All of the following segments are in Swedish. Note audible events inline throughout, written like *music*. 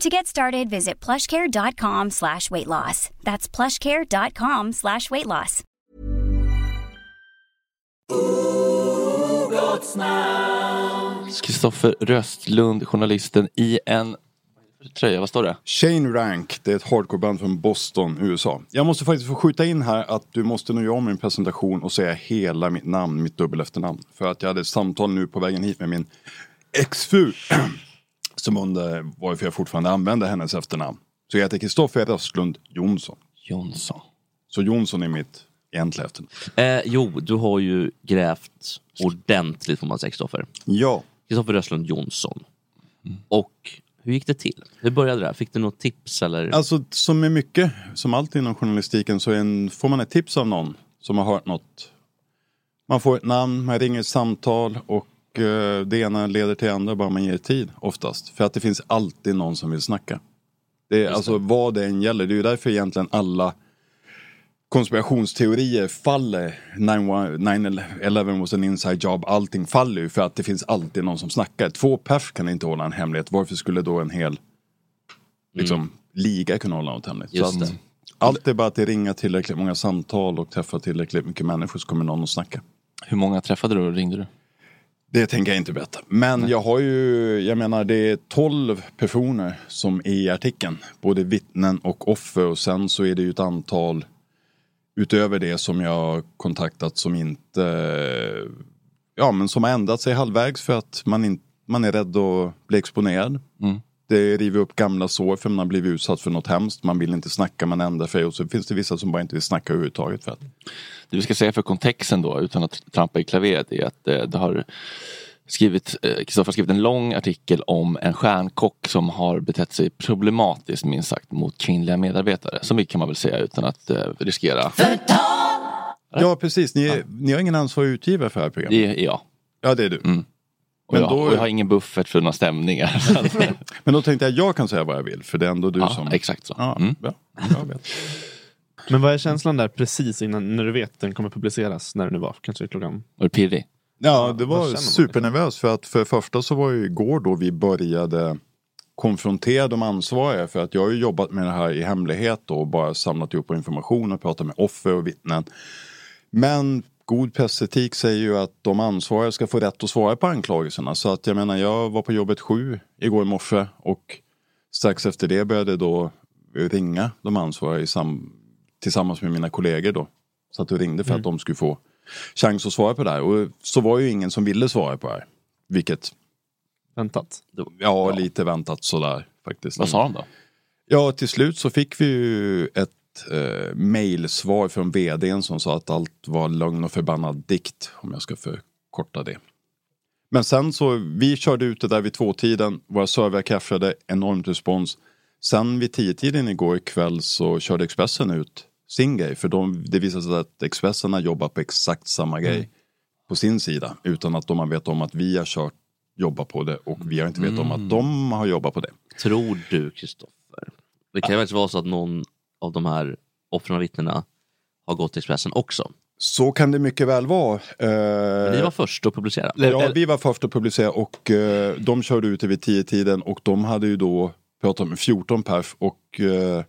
To get started, visit plushcare.com slash weight loss. That's plushcare.com slash weight loss. Kristoffer Röstlund, journalisten i en tröja, vad står det? Shane Rank, det är ett hardcoreband från Boston, USA. Jag måste faktiskt få skjuta in här att du måste nu göra om min presentation och säga hela mitt namn, mitt dubbel efternamn. För att jag hade ett samtal nu på vägen hit med min exfru. *clears throat* Som undrade varför jag fortfarande använder hennes efternamn. Så jag heter Kristoffer Röstlund Jonsson. Jonsson. Så Jonsson är mitt egentliga efternamn. Eh, jo, du har ju grävt ordentligt får man säga Kristoffer. Ja. Kristoffer Röstlund Jonsson. Och hur gick det till? Hur började det? här? Fick du något tips eller? Alltså som med mycket, som alltid inom journalistiken så en, får man ett tips av någon som har hört något. Man får ett namn, man ringer ett samtal och eh, det ena leder till det andra bara man ger tid oftast. För att det finns alltid någon som vill snacka. Det är, alltså vad det än gäller, det är ju därför egentligen alla konspirationsteorier faller. 9-11 was an inside job. Allting faller ju för att det finns alltid någon som snackar. Två pers kan inte hålla en hemlighet. Varför skulle då en hel liksom, liga kunna hålla något hemligt? Just att, allt är bara att det ringer tillräckligt många samtal och träffar tillräckligt mycket människor så kommer någon att snacka. Hur många träffade du och ringde du? Det tänker jag inte berätta. Men jag har ju, jag menar det är 12 personer som är i artikeln. Både vittnen och offer och sen så är det ju ett antal utöver det som jag kontaktat som inte, ja men som har ändrat sig halvvägs för att man, in, man är rädd att bli exponerad. Mm. Det river upp gamla sår för man har blivit utsatt för något hemskt. Man vill inte snacka, man ändrar sig och så finns det vissa som bara inte vill snacka överhuvudtaget. För att. Det vi ska säga för kontexten då, utan att trampa i klaveret, är att eh, det har skrivit, eh, Kristoffer har skrivit en lång artikel om en stjärnkock som har betett sig problematiskt minst sagt mot kvinnliga medarbetare. Så mycket kan man väl säga utan att eh, riskera. Ja precis, ni, är, ni har ingen ansvarig utgivare för det här programmet. Det är jag. Ja det är du. Mm. Och, Men jag, då- och jag har ingen buffert för några stämningar. *laughs* Att, Men då tänkte jag att jag kan säga vad jag vill för det är ändå du ja, som... exakt så. Ja, Mm. bra. Jag vet. Men vad är känslan där precis innan när du vet den kommer publiceras? När det nu var? Kanske klockan? Var du pirrig? Ja, det var känner man supernervös för att för det första så var det igår då vi började konfrontera de ansvariga för att jag har ju jobbat med det här i hemlighet och bara samlat ihop information och pratat med offer och vittnen. Men god pressetik säger ju att de ansvariga ska få rätt att svara på anklagelserna. Så att jag menar, jag var på jobbet sju igår morse och strax efter det började då ringa de ansvariga sam- tillsammans med mina kollegor då. Så att du ringde för att de skulle få chans att svara på det här. Och så var ju ingen som ville svara på det här. Vilket, Väntat? ja, lite väntat sådär faktiskt. Vad sa de då? Ja, till slut så fick vi ju ett eh, mailsvar från vdn som sa att allt var lögn och förbannad dikt, om jag ska förkorta det. Men sen så, vi körde ut det där vid tvåtiden, våra servrar kraschade, enormt respons. Sen vid tio-tiden igår kväll så körde Expressen ut sin grej, för de, det visade sig att Expressen har jobbat på exakt samma grej på sin sida, utan att de har vetat om att vi har kört, jobbat på det och vi har inte vetat om att de har jobbat på det. Tror du Kristoffer? Det kan ju faktiskt vara så att någon av de här offren och vittnena har gått till Expressen också. Så kan det mycket väl vara. Men ni Eh, var först att publicera. Ja, vi var först att publicera och eh, de körde ut det vid 10-tiden och de hade ju då pratat med 14 perf och eh,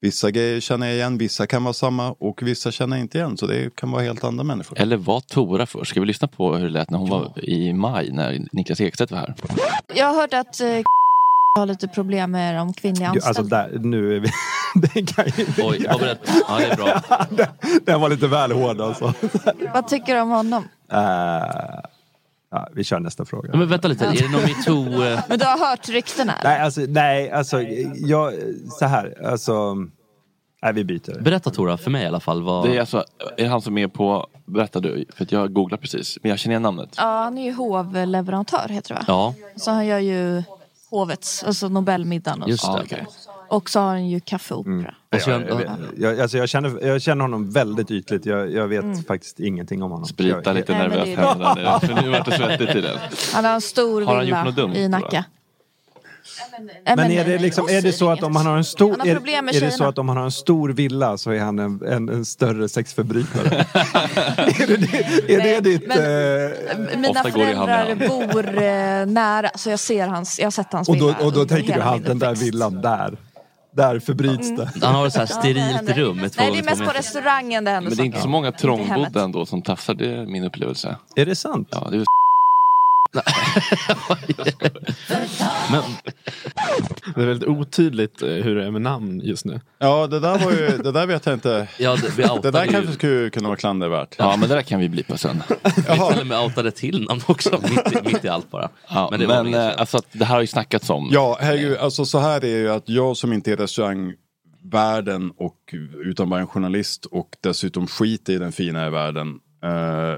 vissa grejer känner jag igen, vissa kan vara samma och vissa känner jag inte igen så det kan vara helt andra människor. Eller var Tora först? Ska vi lyssna på hur det lät när hon var i maj när Niklas Ekstedt var här? Jag har hört att eh, har lite problem med de kvinnliga Alltså anställda. där, nu är vi... *laughs* det kan ju... Oj, var beredd. Ja, det är bra. den, *laughs* den var lite väl hård alltså. *laughs* Vad tycker du om honom? Eh, ja, vi kör nästa fråga. Men vänta lite, är det någon metoo... eh, Men du har hört ryktena? Nej, alltså, nej, alltså, jag, så här, alltså, nej, vi byter. Berätta Tora, för mig i alla fall. Vad... Det är alltså, är han som är på, berätta du, för att jag googlar precis, men jag känner igen namnet. Ja, han är ju hovleverantör heter det va? Ja, Så han gör ju hovets, alltså Nobelmiddagen och just så. det. okej. Och så har han ju kaffeopera. Och så Jag, gör- jag, vet- jag, alltså, jag, känner, jag känner honom väldigt ytligt. Jag, jag vet faktiskt ingenting om honom. Sprita jag, lite Nej, men nervöst det är- händerna nu, för nu vart det svettigt i den. Han har en stor Har han villa gjort något dumt, i Nacka. Men är det, liksom, är det så att om han har en stor, Han har är, är det så att om han har en stor villa så är han en, en, en större sexförbrytare? *laughs* är det, det, är det ditt... men- eh, Mina föräldrar bor eh, nära. Så jag ser hans, jag har sett hans och då, villa och då tänker du min den där villan där, där förbryts det. Han har ett så här sterilt rum Nej det är två mest på restaurangen det händer Men det är inte så många trångbodda ändå som tafsar, det är min upplevelse. Är det sant? Ja, det är *laughs* Men Det är väldigt otydligt eh, hur det är med namn just nu. Ja, det där var ju, det där vet jag inte. ja, det, vi Det där ju. kanske skulle kunna vara klandervärt. Ja, men det där kan vi blipa sen. *laughs* Vi till och med outade till namn också, mitt i, mitt i allt bara. Ja, Men men det inget eh, alltså, det här har ju snackats om. Ja, herregud, alltså så här är ju att jag som inte är restaurangvärlden och utan bara en journalist och dessutom skiter i den fina världen eh,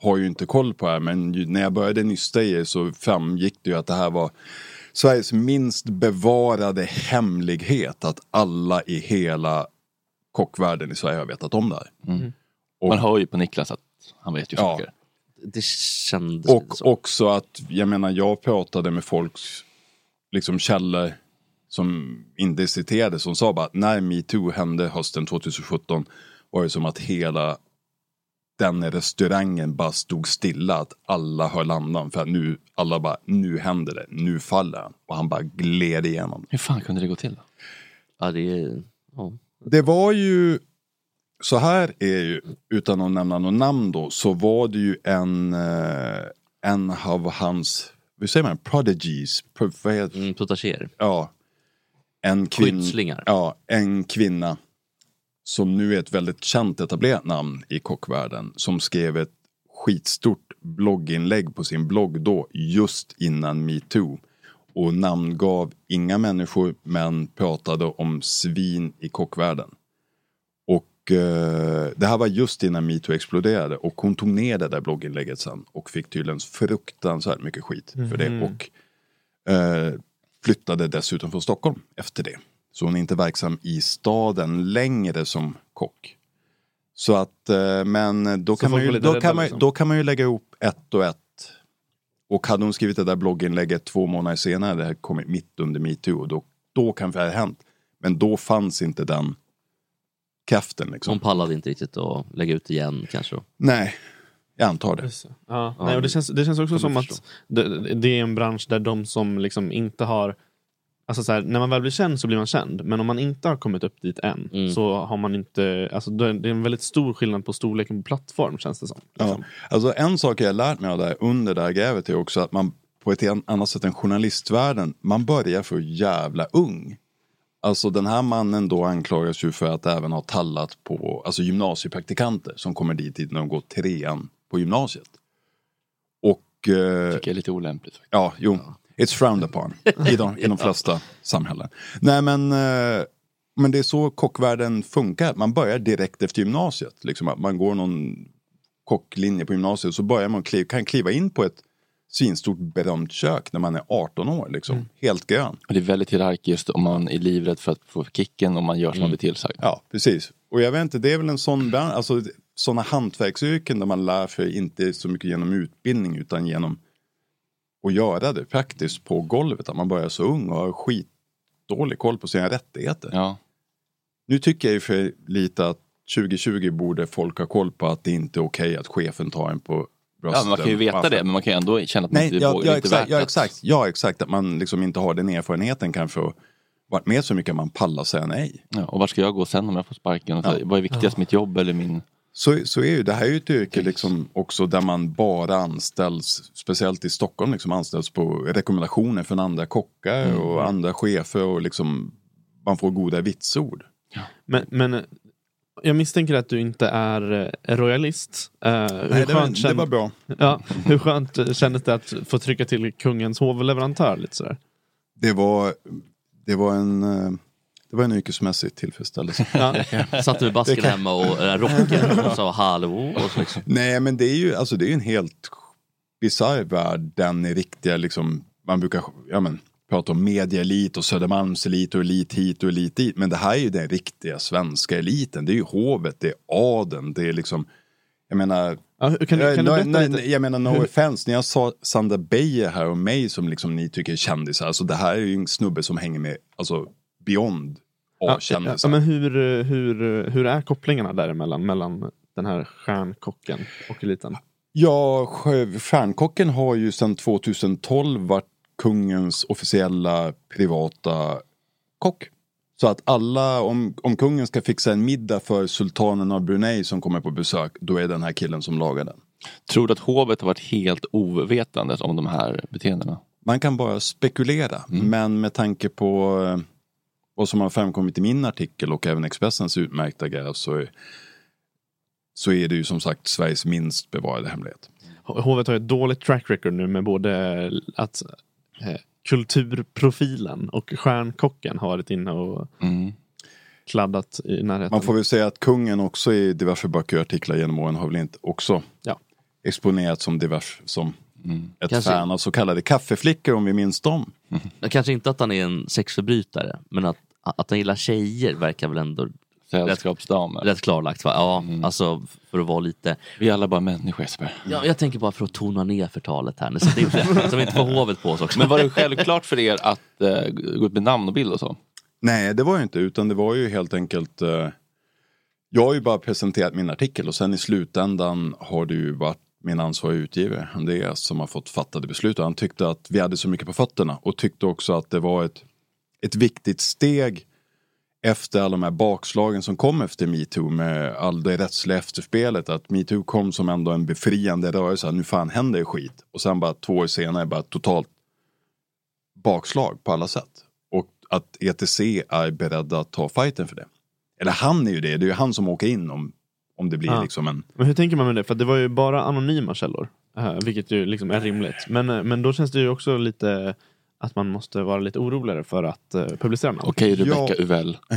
har ju inte koll på det här. Men ju, när jag började nysta i det så framgick det ju att det här var Sveriges minst bevarade hemlighet att alla i hela kockvärlden i Sverige har vetat om det här. Och- Man hör ju på Niklas att han vet ju Ja. saker. Det kändes Och så. också att, jag menar, jag pratade med folks liksom källor som inte citerade som sa bara att när metoo hände hösten 2017 var det som att hela den restaurangen bara stod stilla. Att alla höll andan. För att nu, alla bara, nu händer det. Nu faller han. Och han bara gled igenom. Hur fan kunde det gå till? Då? Ja, det är... Ja. Det var ju, så här är ju, utan att nämna något namn då, så var det ju en, eh, en av hans, hur säger man, prodigies, pro, Mm, protager. ja. En kvinn, Skyddslingar. Ja, en kvinna som nu är ett väldigt känt etablerat namn i kockvärlden som skrev ett skitstort blogginlägg på sin blogg då just innan metoo och namngav inga människor men pratade om svin i kockvärlden. Och eh, det här var just innan metoo exploderade och hon tog ner det där blogginlägget sen och fick tydligen fruktansvärt mycket skit för det och eh, flyttade dessutom från Stockholm efter det. Så hon är inte verksam i staden längre som kock. Så att, eh, men då Så kan, man ju, då, kan man, liksom. då kan man ju lägga ihop ett och ett. Och hade hon skrivit det där blogginlägget två månader senare, det här kommit mitt under metoo, då, då kan det ha hänt. Men då fanns inte den kraften liksom. Hon pallade inte riktigt att lägga ut igen kanske. Då. Nej, jag antar det. Ja, Ja, nej, och det, känns, det känns också som att det, det är en bransch där de som liksom inte har Alltså så här, när man väl blir känd så blir man känd. Men om man inte har kommit upp dit än Mm. så har man inte, alltså det är en väldigt stor skillnad på storleken på plattform känns det som. Ja. Liksom. Alltså en sak jag har lärt mig av det här under det här grävet är också att man på ett annat sätt än journalistvärlden, man börjar för jävla ung. Alltså den här mannen då anklagas ju för att även ha tallat på alltså gymnasiepraktikanter som kommer dit när de går trean på gymnasiet. Och eh, tycker jag är lite olämpligt. Ja, jo. It's frowned upon i de, i de *laughs* flesta samhällen. Nej men, eh, men det är så kockvärlden funkar. Man börjar direkt efter gymnasiet. Liksom man går någon kocklinje på gymnasiet så börjar man kliva, kan kliva in på ett svinstort berömt kök när man är 18 år. Liksom. Helt grön. Och det är väldigt hierarkiskt om man är livrädd för att få kicken om man gör som man blir tillsagd. Ja, precis. Och jag vet inte, det är väl en sån bransch, alltså sådana hantverksyrken där man lär sig inte så mycket genom utbildning utan genom att göra det praktiskt på golvet. Att man börjar så ung och har skitdålig koll på sina rättigheter. Ja. Nu tycker jag ju för lite att 2020 borde folk ha koll på att det inte är okej att chefen tar en på brösten. ja, men man kan ju veta Varför? det men man kan ju ändå känna att man Nej, inte ja, vågar. ja, inte exakt, värt ja, att- exakt. ja, exakt. Att man liksom inte har den erfarenheten kanske och varit med så mycket att man pallar säga nej. Ja, och vart ska jag gå sen om jag får sparken? Och så, Ja. Vad är viktigast, mitt jobb eller min... Så, så är ju det här är ju ett yrke liksom också där man bara anställs, speciellt i Stockholm, liksom anställs på rekommendationer från andra kockar Mm. och andra chefer och liksom man får goda vitsord. Men, men eh, jag misstänker att du inte är eh, royalist. Eh, hur Nej, det, var, skönt det var bra. Ja, hur skönt eh, kändes det att få trycka till kungens hovleverantör? Lite sådär? Det var, det var en eh, det var en yrkesmässig tillfredsställelse. *laughs* Ja. Satt du med basken Det kan- hemma och äh, rocken *laughs* och sa hallå? Och så liksom. Nej men det är ju alltså det är ju en helt bisarr värld. Den är riktiga liksom, man brukar ja, men, prata om medieelit och Södermalmselit och elit hit och elit dit. Men det här är ju den riktiga svenska eliten. Det är ju hovet, det är adeln, det är liksom jag menar, Ja, kan du- kan du berätta lite? jag menar no Hur- offense, när jag sa Sandra Beijer här och mig som liksom ni tycker är kändisar, alltså det här är ju en snubbe som hänger med, alltså beyond Ja, ja, A-kändisar. ja, men hur, eh, hur, eh, hur är kopplingarna däremellan? Mellan den här stjärnkocken och eliten? Ja, Stjärnkocken har ju sedan 2012 varit kungens officiella privata kock. Så att alla, om, om kungen ska fixa en middag för sultanen av Brunei som kommer på besök, då är den här killen som lagar den. Tror du att hovet har varit helt ovetandet om de här beteendena? Man kan bara spekulera, Mm. men med tanke på vad som har framkommit i min artikel och även Expressens utmärkta gräv så är, så är det ju som sagt Sveriges minst bevarade hemlighet. Hovet har ett dåligt track record nu med både att eh, kulturprofilen och stjärnkocken har varit inne och Mm. kladdat i närheten. Man får väl säga att kungen också i diverse böcker och artiklar genom åren har väl inte också Ja. exponerat som divers som Mm. ett Kanske- fan av så kallade kaffeflickor om vi minns dem. Kanske inte att han är en sexförbrytare, men att, att han gillar tjejer verkar väl ändå Sällskapsdamer. rätt klarlagt. Va? Ja, Mm. alltså för att vara lite... Vi är alla bara människor Jesper. Ja, jag tänker bara för att tona ner förtalet här. Så, det är, *laughs* så vi inte får hovet på oss också. Men var det självklart för er att uh, gå ut med namn och bild och så? Nej, det var ju inte, utan det var ju helt enkelt eh, Jag har ju bara presenterat min artikel och sen i slutändan har det ju varit min ansvariga utgivare Andreas som har fått fatta det beslutet. Han tyckte att vi hade så mycket på fötterna och tyckte också att det var ett, ett viktigt steg efter alla de här bakslagen som kom efter metoo med all det rättsliga efterspelet. Att metoo kom som ändå en befriande rörelse. Nu fan händer det skit. Och sen bara två år senare bara totalt bakslag på alla sätt. Och att ETC är beredda att ta fighten för det. Eller han är ju det. Det är ju han som åker in om, om det blir Ja. liksom en... Men hur tänker man med det? För det var ju bara anonyma källor. eh, vilket ju liksom är rimligt. Men, eh, men då känns det ju också lite att man måste vara lite oroligare för att uh, publicera namn. Okej Rebecca Ja. Uvell. *laughs*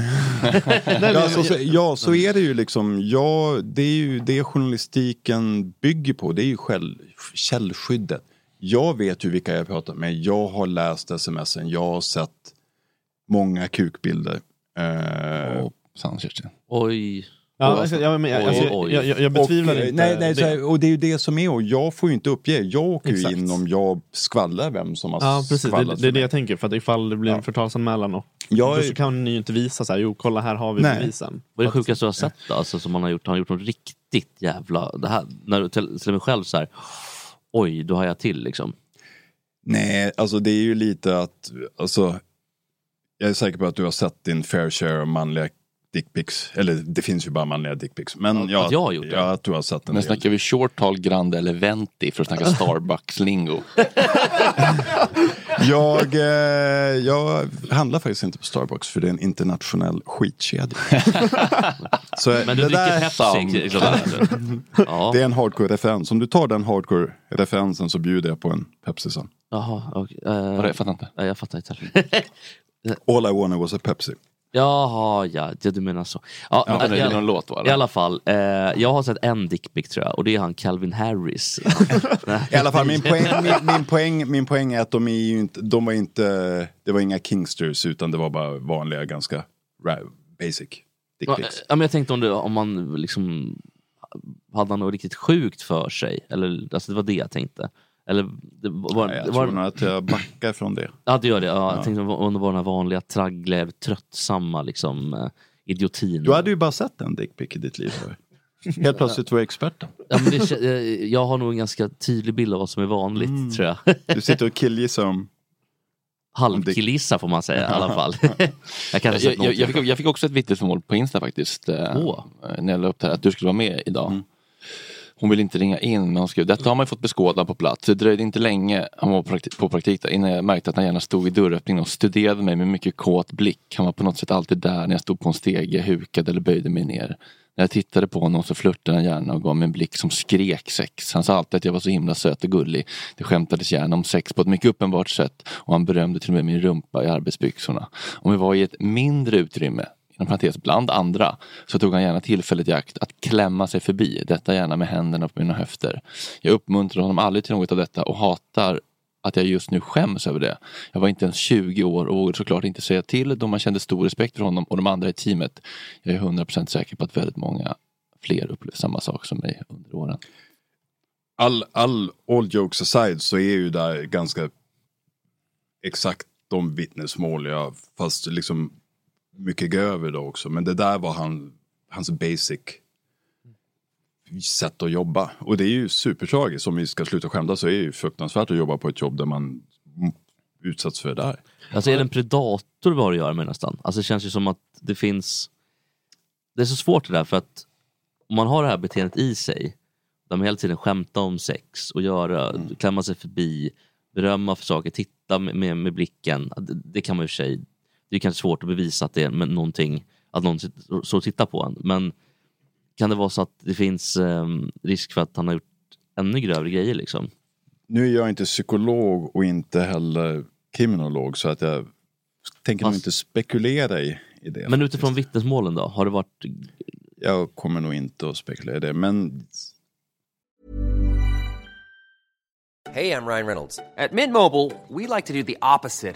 Ja, så, så, ja, så är det ju liksom. Ja, det är ju det journalistiken bygger på. Det är ju själv, källskyddet. Jag vet ju vilka jag har pratat med. Jag har läst smsen. Jag har sett många kukbilder. Eh, Och. Oj. Ja, ja, men, jag- alltså, Oj, oj. jag, jag, jag betvivlar och, eh, inte nej, nej, så det. här, Och det är ju det som är. Och jag får ju inte uppge. Jag åker Exakt. ju in om jag skvallrar vem som har Ja, precis. Det, skvallrat det är för det jag tänker. För att ifall det blir en Ja. förtalsanmälan och Jag då är- så kan ni ju inte visa så här, jo kolla här har vi Nej. bevisen. Vad är det sjukaste du har sett då? Alltså, som man har gjort? Har han gjort något riktigt jävla... Det här, när du till, till mig själv så här. Oj, då har jag till liksom. Nej, alltså det är ju lite att, alltså, jag är säker på att du har sett din fair share av manliga dickpics. Eller det finns ju bara manliga dickpics. Men Att- ja, att jag har gjort det? Ja, att du har sett en Men del. snackar vi short tall, grande eller venti för att snacka *laughs* Starbucks-lingo? *laughs* Jag, eh, jag handlar faktiskt inte på Starbucks för det är en internationell skitkedja. *laughs* Så Men du det dricker Pepsi. Ja. Det är en hardcore-referens. Om du tar den hardcore-referensen så bjuder jag på en Pepsi sen. Jaha, okej. Eh, Vadå, jag fattar inte. jag fattar inte. All I wanted was a Pepsi. Jaha, ja, ja, du menar så. Ja, Ja, men det är alla- någon låt va? I alla fall, eh, jag har sett en dickpic tror jag och det är han Calvin Harris. *laughs* I alla fall min poäng, min, min, poäng, min poäng är att de är inte, de var inte, det var inga Kingsters utan det var bara vanliga ganska basic dickpics. ja, men jag tänkte om, det, om man liksom hade han något riktigt sjukt för sig. Eller, alltså det var det jag tänkte. Eller, det var, Nej, jag det tror var, nog att jag backar från det. Ja, det gör det. Ja, Jag tänkte om det var den här vanliga traggliga, tröttsamma liksom, eh, idiotin. Du hade ju bara sett en dickpic i ditt liv. Helt plötsligt var jag experten. ja, men det, kä- eh, jag har nog en ganska tydlig bild av vad som är vanligt Mm. tror jag. Du sitter och killgissar om... Halvkillissa får man säga i alla fall. *laughs* jag kanske Jag, jag, någonting. jag, fick, jag fick också ett vittnesmål på Insta faktiskt. eh, Åh. eh, När jag la upp det här, att du skulle vara med idag. Hon ville inte ringa in men hon skrev, detta har man ju fått beskåda på plats. Det dröjde inte länge, han var praktik, på praktik där, innan jag märkte att han gärna stod i dörröppningen och studerade mig med mycket kåt blick. Han var på något sätt alltid där när jag stod på en stege, hukade eller böjde mig ner. När jag tittade på honom så flörtade han gärna och gav mig en blick som skrek sex. Han sa alltid att jag var så himla söt och gullig. Det skämtades gärna om sex på ett mycket uppenbart sätt och han berömde till och med min rumpa i arbetsbyxorna. Om vi var i ett mindre utrymme, inom parentes bland andra, så tog han gärna tillfället i akt att klämma sig förbi, detta gärna med händerna på mina höfter. Jag uppmuntrar honom aldrig till något av detta och hatar att jag just nu skäms över det. Jag var inte ens 20 år och vågade såklart inte säga till då man kände stor respekt för honom och de andra i teamet. Jag är 100% säker på att väldigt många fler upplevt samma sak som mig under åren. All, all, all jokes aside så är ju där ganska exakt de vittnesmål jag, fast liksom mycket grövre då också. Men det där var han, hans basic sätt att jobba. Och det är ju supertragiskt. Om vi ska sluta skämta så är det ju fruktansvärt att jobba på ett jobb där man utsätts för det där. Alltså är det en predator vi har att göra med nästan? Alltså det känns ju som att det finns... Det är så svårt det där för att om man har det här beteendet i sig, där man hela tiden skämtar om sex och göra, Mm. klämma sig förbi, berömma för saker, titta med, med, med blicken. Det, det kan man i och för sig, det är kanske svårt att bevisa att det är någonting, att någon sitter- så tittar på en. Men kan det vara så att det finns ehm, risk för att han har gjort ännu grövre grejer liksom? Nu är jag inte psykolog och inte heller kriminolog så att jag tänker nog Fast- inte spekulera i, i det. Men faktiskt. utifrån vittnesmålen då? Har det varit Jag kommer nog inte att spekulera i det. Men Hey, I'm Ryan Reynolds. At Mint Mobile, we like to do the opposite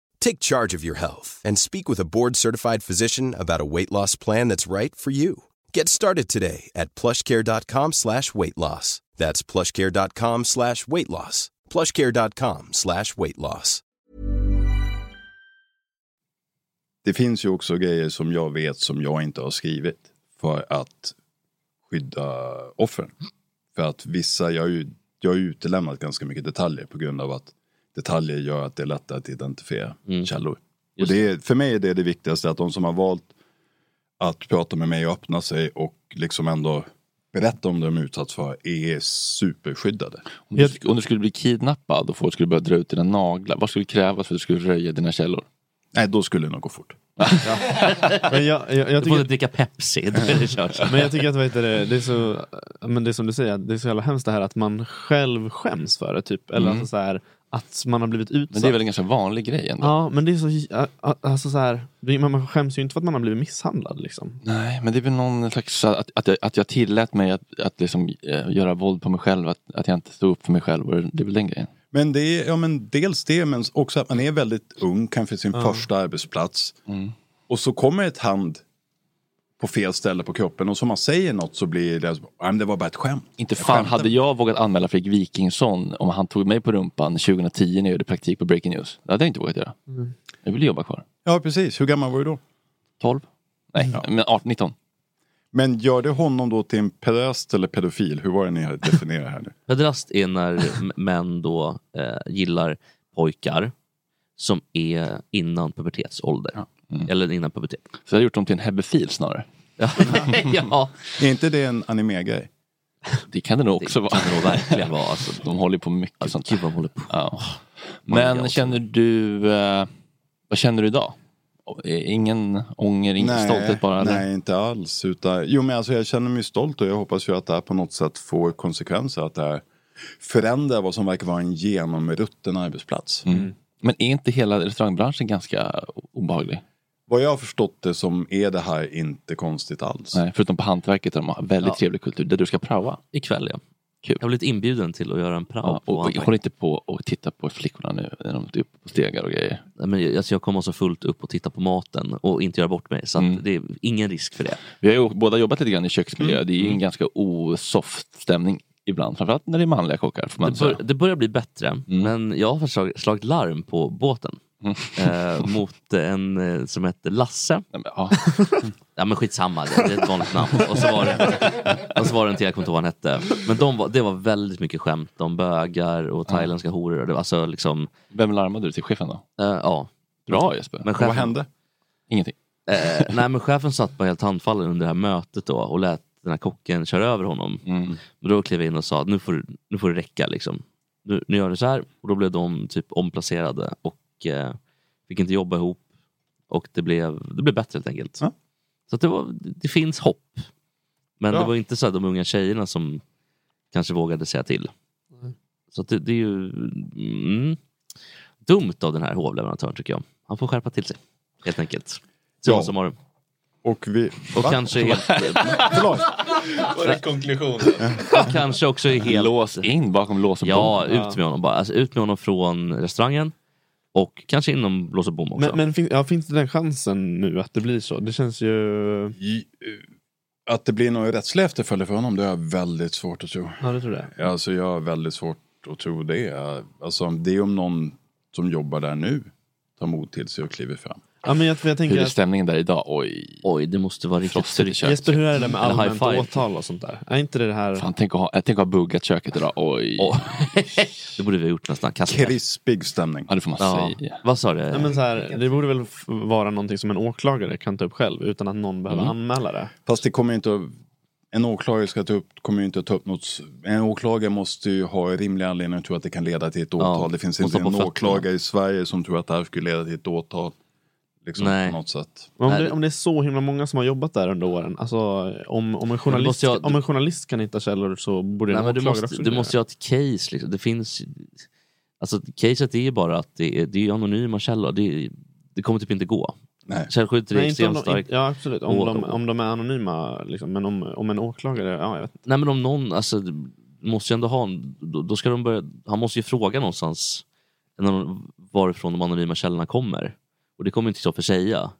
Take charge of your health and speak with a board-certified physician about a weight loss plan that's right for you. Get started today at plushcare.com slash weight loss. That's plushcare.com slash weight loss. plushcare.com slash weight loss. Det finns ju också grejer som jag vet som jag inte har skrivit för att skydda offren. För att vissa, jag har ju jag har ju utelämnat ganska mycket detaljer på grund av att detaljer gör att det är lättare att identifiera källor. Och det är, för mig är det det viktigaste, att de som har valt att prata med mig och öppna sig och liksom ändå berätta om det de utsatts för är superskyddade. Om du, om du skulle bli kidnappad och folk skulle börja dra ut dina naglar, vad skulle krävas för att du skulle röja dina källor? Nej, då skulle det nog gå fort. *laughs* Men jag, jag, jag Du får tycker, inte dricka Pepsi, men jag tycker att heter det, det är så, men det är som du säger, det är så jävla hemskt det här att man själv skäms för det. Typ. Eller Mm. alltså så här, att man har blivit utsatt. Men det är väl en ganska vanlig grej ändå? Ja, men det är så, alltså så här, man skäms ju inte för att man har blivit misshandlad. Liksom. Nej, men det är väl någon slags att, att, jag, att jag tillät mig att, att liksom, eh, göra våld på mig själv, att, att jag inte stod upp för mig själv. Det är väl den grejen. Men det är, ja men dels det, men också att man är väldigt ung, kanske sin Ja. första arbetsplats. Mm. Och så kommer ett hand på fel ställe på kroppen och som man säger något så blir det, "Nej, men det var bara ett skämt. Inte fan skämtar." hade jag vågat anmäla Fredrik Wikingsson om han tog mig på rumpan 2010 när jag gjorde praktik på Breaking News. Det hade jag inte vågat göra. Mm. Jag ville jobba kvar. Ja precis, hur gammal var du då? 12? Nej, men 18, 19. Men gör det honom då till en pedast eller pedofil? Hur var det ni hade definierat här nu? *laughs* Pedrast är när män då eh, gillar pojkar som är innan pubertetsålder. Eller innan pubertet. Så jag har gjort dem till en hebefil snarare. ja, *laughs* Är inte det en animegrej? Det kan det nog också Det vara. kan det nog verkligen vara. Alltså, *laughs* de håller på mycket sånt. Gud vad de håller på. Ja. Men alltså- känner du, eh, vad känner du idag? Ingen ånger, ingen stolthet bara? Eller? Nej, inte alls. Utan, jo, men alltså, jag känner mig stolt och jag hoppas ju att det här på något sätt får konsekvenser. Att det här förändrar vad som verkar vara en genomrutten arbetsplats. Mm. Men är inte hela restaurangbranschen ganska obehaglig? Vad jag har förstått det som är det här inte konstigt alls. Nej, förutom på hantverket där de har väldigt Ja. trevlig kultur, där du ska praoa. Ikväll ja. Kul. Jag har blivit inbjuden till att göra en prao Ja, på och, och håll inte på och titta på flickorna nu när de är uppe på stegar och grejer. Nej, men jag- alltså jag kommer så fullt upp och titta på maten och inte göra bort mig. Så Mm. det är ingen risk för det. Vi har ju båda jobbat lite grann i köksmiljö, Mm. det är ju en ganska osoft stämning ibland. Framförallt när det är manliga kockar får man Det, säga. bör, det börjar bli bättre, Mm. men jag har slag, slagit larm på båten. Eh, mot en eh, som hette Lasse. Nej, men, ja. *laughs* Ja men skitsamma, det, det är ett vanligt namn. Och så var det, och så var det en till, jag kommer inte ihåg vad han hette. Men de var, det var väldigt mycket skämt om bögar och thailändska horor. Det var alltså liksom, Vem larmade du till chefen då? eh, ja. Bra Jesper. Men chefen, vad hände? Ingenting. Eh, nej men chefen satt bara helt handfallen under det här mötet då och lät den här kocken köra över honom. Mm. Och då klev jag in och sa nu får, nu får det räcka liksom. Nu, nu gör det så här. Och då blev de typ omplacerade och eh, fick inte jobba ihop. Och det blev, det blev bättre helt enkelt. Ja. Så att det, var, det finns hopp. Men Bra. det var inte så att de unga tjejerna som kanske vågade säga till. Så att det, det är ju mm, dumt av den här hovleverantören tycker jag. Han får skärpa till sig. Helt enkelt. Så Ja. som har Och vi... Och Va? kanske helt, *laughs* Förlåt. Vad är konklusionen? kanske också är helt... Lås in bakom lås och Ja, ut med honom bara. Alltså, ut med honom från restaurangen. Och kanske inom lås och bom också. Men, men fin, ja, finns det den chansen nu att det blir så? Det känns ju... I- Att det blir någon rättslig efterföljd för honom, det har jag väldigt svårt att tro. Ja, det tror jag. Alltså jag har väldigt svårt att tro det. Alltså det är om någon som jobbar där nu tar mod till sig och kliver fram. Ja, men jag, jag tänker Hur är att- stämningen där idag? Oj. Oj, det måste vara riktigt Frostigt i tryck. köket. Jesper, hur är det där med Eller high allmänt five. åtal och sånt där? Är inte det det här... Fan, tänk att ha, jag tänk att ha buggat köket idag. Oj. *laughs* det borde vi ha gjort nästan. Kasta. Krispig stämning. Ja, det får man Ja. säga. Vad sa du? Nej, men så här, det borde väl f- vara någonting som en åklagare kan ta upp själv utan att någon behöver Mm. anmäla det. Fast det kommer ju inte att, en åklagare ska ta upp, kommer ju inte att ta upp något. En åklagare måste ju ha rimliga anledningar att tro att det kan leda till ett åtal. det finns måste inte ha en på fötterna. åklagare i Sverige som tror att det här skulle leda till ett åtal. Liksom Nej. på något sätt. Men om, Nej, det, om det är så himla många som har jobbat där under åren, alltså om, om, en, journalist, jag- om en journalist kan hitta källor så borde en Nej, men du måste, också du måste ju ha ett case. Liksom. Det finns Alltså caset är ju bara att det är, det är anonyma källor. Det, det kommer typ inte gå. Nej. Källskyddet är Nej, inte om extremt starkt. ja absolut, om, Och- de, om de är anonyma. Liksom. Men om, om en åklagare, ja jag vet inte. Nej men om någon, alltså måste ju ändå ha en, då, då ska de börja, han måste ju fråga någonstans varifrån de anonyma källorna kommer. Och det kommer inte Kristoffer säga.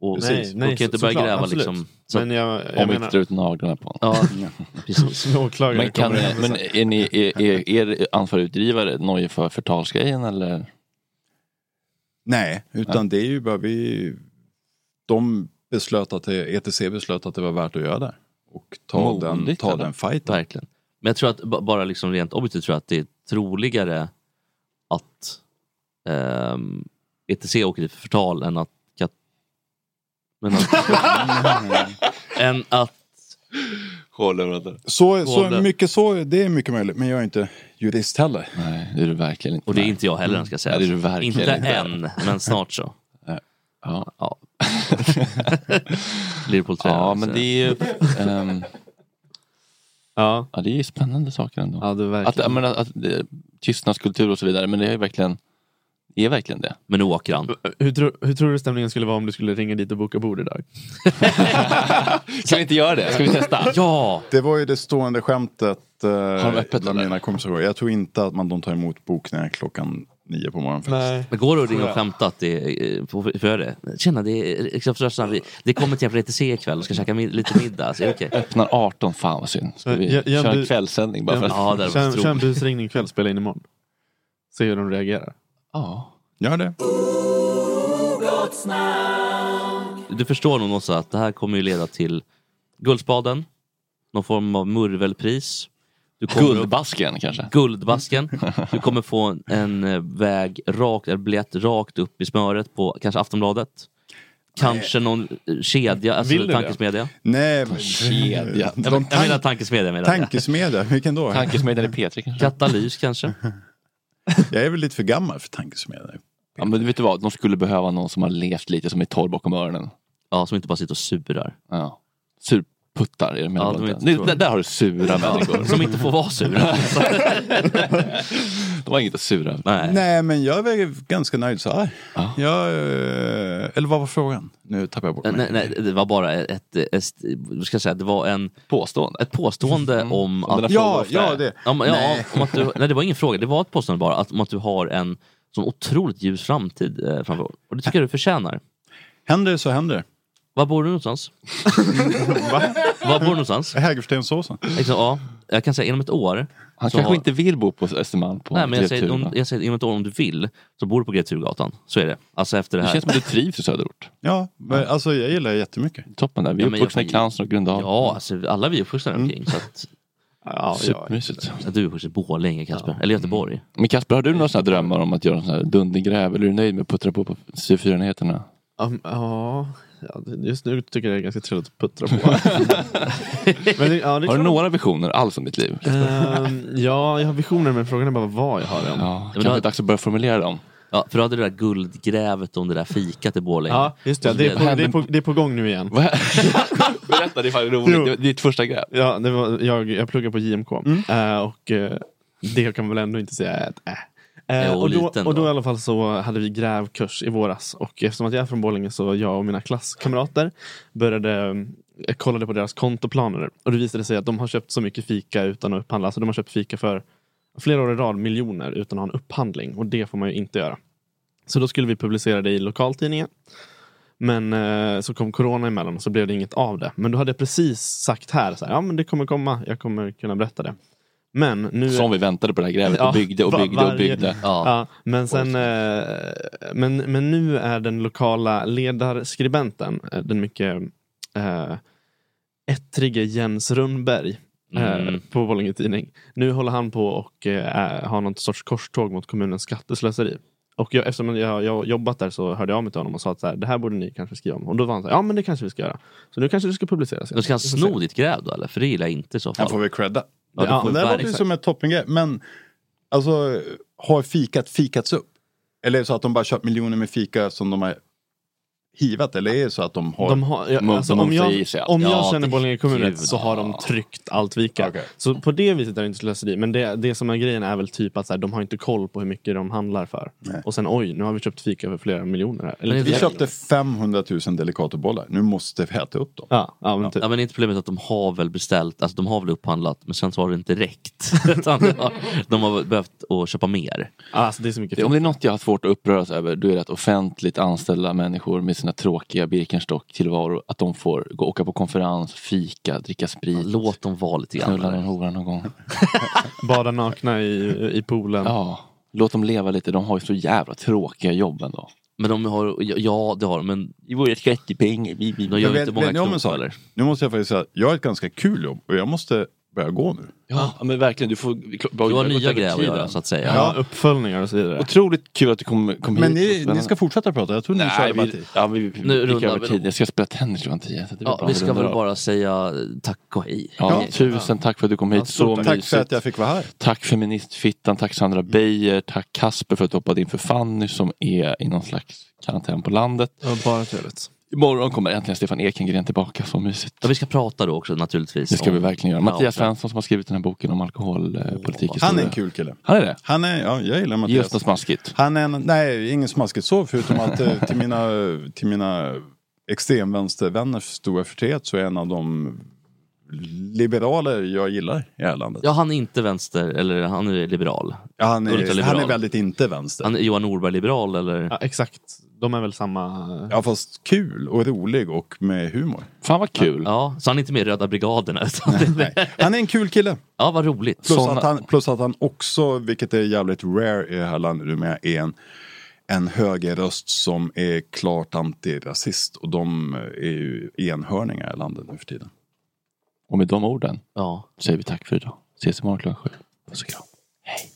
Och Nej, nej, kan ju inte så- börja såklart, gräva absolut. liksom. Så Men jag, jag Om vi inte drar ut naglarna på honom. Ja, *laughs* precis. som åklagare Men, kan, men är, ni, är, är, är ansvarig utgivare nojig för förtalsgrejen eller? Nej, utan det är ju bara vi... De beslöt att det, ETC beslöt att det var värt att göra det. Och ta den, Modigt, ta eller? den fighten. Verkligen. Men jag tror att ba- bara liksom rent objektivt tror jag att det är troligare att ehm, ETC åker dit för förtal än att Kat... Men att, *laughs* än att. Så, så mycket så, det är mycket möjligt. Men jag är inte jurist heller. Nej, det är du verkligen inte. Och det är inte jag heller ska jag säga. Nej, det är du verkligen inte inte. än, men snart så. *laughs* Ja. Ja. *laughs* Liverpool-tröja. ja, men det är ju... ehm, Ja, ja, det är ju spännande saker ändå. ja det är Att, verkligen. jag menar, att det, tystnadskultur och så vidare, men det är ju verkligen, är verkligen det. Men nu åker han. hur, tror, hur tror du stämningen skulle vara om du skulle ringa dit och boka bord idag? *laughs* Ska vi inte göra det? Ska vi testa? *laughs* Ja! Det var ju det stående skämtet eh, de öppet, bland eller? mina kompisar. Jag tror inte att man de tar emot bokningar klockan nio på morgonen. faktiskt. Men går det att ringa och skämta att det är, får får jag det? Tjena, det är Strömstad. Vi- Det kommer till ETC ikväll och ska käka mid- lite middag. Så är det okej? Öppnar 18, fan vad synd. Ska vi Ja, köra kvällssändning bara för att... Ja, busringning ikväll, spela in imorgon. Se hur de reagerar. Ja. Gör det. Du förstår nog också att det här kommer ju leda till Guldspaden, någon form av murvelpris. Du kommer upp- Guldbasken kanske? Guldbasken. *laughs* Du kommer få en eh, väg rakt, en biljett rakt upp i smöret på kanske Aftonbladet. Kanske någon eh, kedja, alltså Vill du det? tankesmedja. Nej, men- Kedja. De Jag, jag menar tank, tankesmedja menar tankesmedja, vilken då? Tankesmedjan i P3 kanske? Katalys kanske. *laughs* Jag är väl lite för gammal för tankesmedja. Ja, men vet du vad, de skulle behöva någon som har levt lite som är torr bakom öronen. Ja, som inte bara sitter och surar. Ja. Surputtar är de Ja, de så- där, där har du sura människor. Som inte får vara sura. *laughs* De har inget att sura. Nej. Nej, men jag är ganska nöjd så här. Ja. Jag, eh, eller vad var frågan? Nu tappar jag bort mig. Nej, nej, det var bara ett, ett, ett ska jag säga, det var en, Påstående. ett påstående om Om att... Ja, ja, det. Om, ja, Nej. om att du, nej, det var ingen fråga, det var ett påstående bara. Att, om att du har en sån otroligt ljus framtid eh, framför. Och det tycker jag du förtjänar. Händer det så händer det. Var bor du någonstans? *laughs* Va? Var bor du någonstans? Hägerstensåsen. Liksom, ja, jag kan säga inom ett år. Han så kanske har- inte vill bo på Östermalm på Nej, men jag säger, om, jag säger inom ett år om du vill så bor du på Greturgatan. Så är det. Alltså efter det Det här. känns som att du trivs i söderort. Ja, men, alltså jag gillar det jättemycket. Toppen där. Vi är Ja, uppvuxna i Klansen och Gröndal. Ja, alltså, alla vi är uppvuxna där omkring. Så att, Ja, ja, Supermysigt. att du är uppvuxen i Borlänge Kasper. Eller Göteborg. Men Kasper, har du några sådana drömmar om att göra en sån här dundergräv? Eller är du nöjd med att puttra på på C4-enheterna? Um, ja, ja, just nu tycker jag det är ganska trevligt att puttra på. *laughs* Men det, ja, Har du några visioner alls om ditt liv? Ehm, ja, jag har visioner men frågan är bara vad jag har dem. Ja, kanske då- är dags att börja formulera dem. Ja, för du hade det där guldgrävet om det där fikat i Borlänge. Ja, just det. Det är, på, det, är på, det är på gång nu igen. *laughs* Berätta, det är fan roligt. Jo. Ditt första gräv. Ja, det var, jag, jag pluggar på JMK Eh, och eh, det kan man väl ändå inte säga ett äh. Eh, Jo, och, då, och då i alla fall så hade vi grävkurs i våras och eftersom att jag är från Borlänge så jag och mina klasskamrater började eh, kollade på deras kontoplaner och det visade sig att de har köpt så mycket fika utan att upphandla. Alltså de har köpt fika för flera år i rad, miljoner utan att ha en upphandling och det får man ju inte göra. Så då skulle vi publicera det i lokaltidningen. Men eh, så kom corona emellan och så blev det inget av det. Men då hade jag precis sagt här, så här ja men det kommer komma, jag kommer kunna berätta det. Men nu... Som vi väntade på det här grävet och byggde och byggde och byggde. Ja. men, sen, eh, men, men nu är den lokala ledarskribenten, eh, den mycket eh, ettrige Jens Rundberg eh, Mm. på Borlänge Tidning. Nu håller han på och eh, har något sorts korståg mot kommunens skatteslöseri. Och jag, eftersom jag har jobbat där så hörde jag av mig till honom och sa att så här, det här borde ni kanske skriva om. Och då var han så här, ja men det kanske vi ska göra. Så nu kanske det ska publiceras. Då ska han sno ditt gräv då eller? För det gillar jag inte i så fall. Han får väl credda. Ja, det Ja, det låter ju som ett toppengrej. Men alltså, har fikat fikats upp? Eller är det så att de bara köpt miljoner med fika som de har hivat? Eller är det så att de har... De har, ja, alltså, om jag, i sig om jag Ja, känner Borlänge kommun rätt så har de tryckt allt vika. Så på det viset är det inte slöseri. Men det, det som är grejen är väl typ att så här, de har inte koll på hur mycket de handlar för. Och sen oj, nu har vi köpt fika för flera miljoner. Här. Eller vi köpte 500 000 Delicatobollar. Nu måste vi äta upp dem. Ja, ja, men typ. Ja men inte problemet att de har väl beställt, alltså de har väl upphandlat men sen så har det inte räckt. *laughs* De, har, de har behövt att köpa mer. Alltså det är så mycket Det- Om det är något jag har svårt att uppröras över då är det att offentligt anställa människor med sina tråkiga Birkenstock-tillvaror att de får gå åka på konferens, fika, dricka sprit. Låt dem vara lite grann. Knulla någon hora någon gång. *laughs* Bada nakna i, i poolen. Ja, låt dem leva lite. De har ju så jävla tråkiga jobb ändå. Men de har, ja det har de, men i våra skattepengar. Vi, vi, de gör inte många vet knop eller? Nu måste jag faktiskt säga jag har ett ganska kul jobb och jag måste börja gå nu. Ja, men verkligen. Du får... Du har nya grejer att göra så att säga. Ja, uppföljningar och så vidare. Otroligt kul att du kom, kom Men hit. ni, ni ska fortsätta prata, jag tror ni Nej, körde vi, ja, vi, vi, Nu vi över vi tid. Jag ska spela tennis klockan tio. Ja, vi ska väl bara säga tack och hej. Ja, tusen tack för att du kom hit. Ja, så tack mysigt. för att jag fick vara här. Tack feministfittan, tack Sandra Beijer, tack Kasper för att du hoppade in för Fanny som är i någon slags karantän på landet. Det var bara trevligt. Imorgon kommer äntligen Stefan Ekengren tillbaka, så mysigt. Ja, vi ska prata då också naturligtvis. Det ska vi om- verkligen göra. Mattias Svensson som har skrivit den här boken om alkoholpolitik. Han är en kul kille. Han är det? Han är, ja, jag gillar Mattias. oss något smaskigt. Han är en, nej, ingen smaskigt så förutom att eh, till mina, till mina extremvänstervänners stora förtret så är en av de liberaler jag gillar i det här landet. Ja, han är inte vänster, eller han är liberal. Ja, han, är, Ultraliberal. han är väldigt inte vänster. Han är Johan Norberg liberal eller? Ja, exakt. De är väl samma... Ja fast kul och rolig och med humor. Fan vad kul. Ja, så han är inte med i Röda brigaden? Utan Nej. Han är en kul kille. *laughs* Ja, vad roligt. Plus, Såna- att han, plus att han också, vilket är jävligt rare i det här landet numera, är en, en högerröst som är klart antirasist. Och de är ju enhörningar i landet nu för tiden. Och med de orden ja. säger vi tack för idag. Ses imorgon klockan sju. Puss och kram. Min